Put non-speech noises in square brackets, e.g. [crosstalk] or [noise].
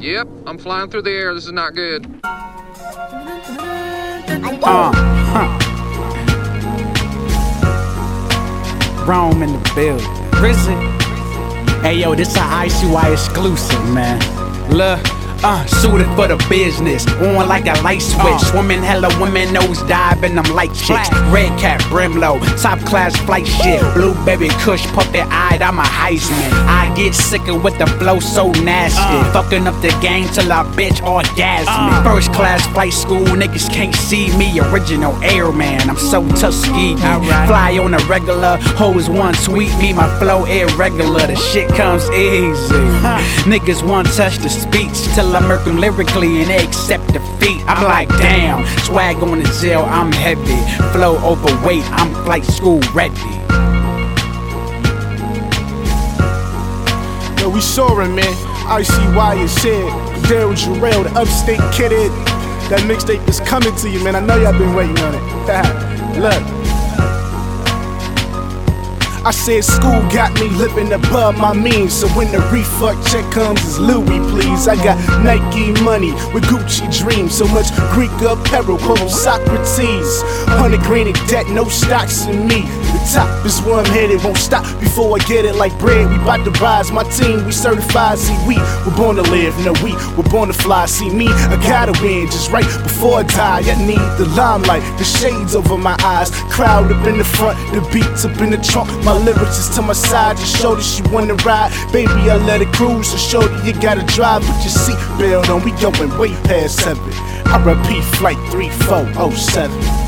Yep, I'm flying through the air. This is not good. Uh, huh. Rome in the building. Rizzy. Hey yo, this a ICY exclusive, man. Look. Uh, suited for the business, on like a light switch. Swimming hella women, nose diving, I'm like chicks. Red cat, brimlow, top class flight shit. Blue baby kush, that eyed, I'm a Heisman. I get sicker with the flow so nasty. Fucking up the game till I bitch orgasmic. First class flight school, niggas can't see me. Original airman, I'm so Tuskegee. Fly on a regular, hoes one tweet me. My flow irregular, the shit comes easy. [laughs] Niggas want touch the speech till I murk them lyrically and they accept defeat. I'm like, damn, swag on the jail, I'm heavy. Flow overweight, I'm flight school ready. Yo, we soaring, man. ICY is shit. Daryl Jarrell, the upstate kidded. That mixtape is coming to you, man. I know y'all been waiting on it. [laughs] Look. I said school got me living above my means. So when the refund check comes, it's Louis, please. I got Nike money with Gucci dreams. So much Greek apparel, call him Hundred grand in debt, no stocks in me. The top is where I'm headed, won't stop before I get it like bread. We bout to rise, my team, we certified. See, we were born to live, no, we were born to fly. See me, I gotta win just right before I die. I need the limelight, the shades over my eyes. Crowd up in the front, the beats up in the trunk. My lyrics is to my side, just show that she wanna ride. Baby, I let it cruise, so show that you gotta drive. Put your seatbelt on, we going way past seven. I repeat, flight 3407.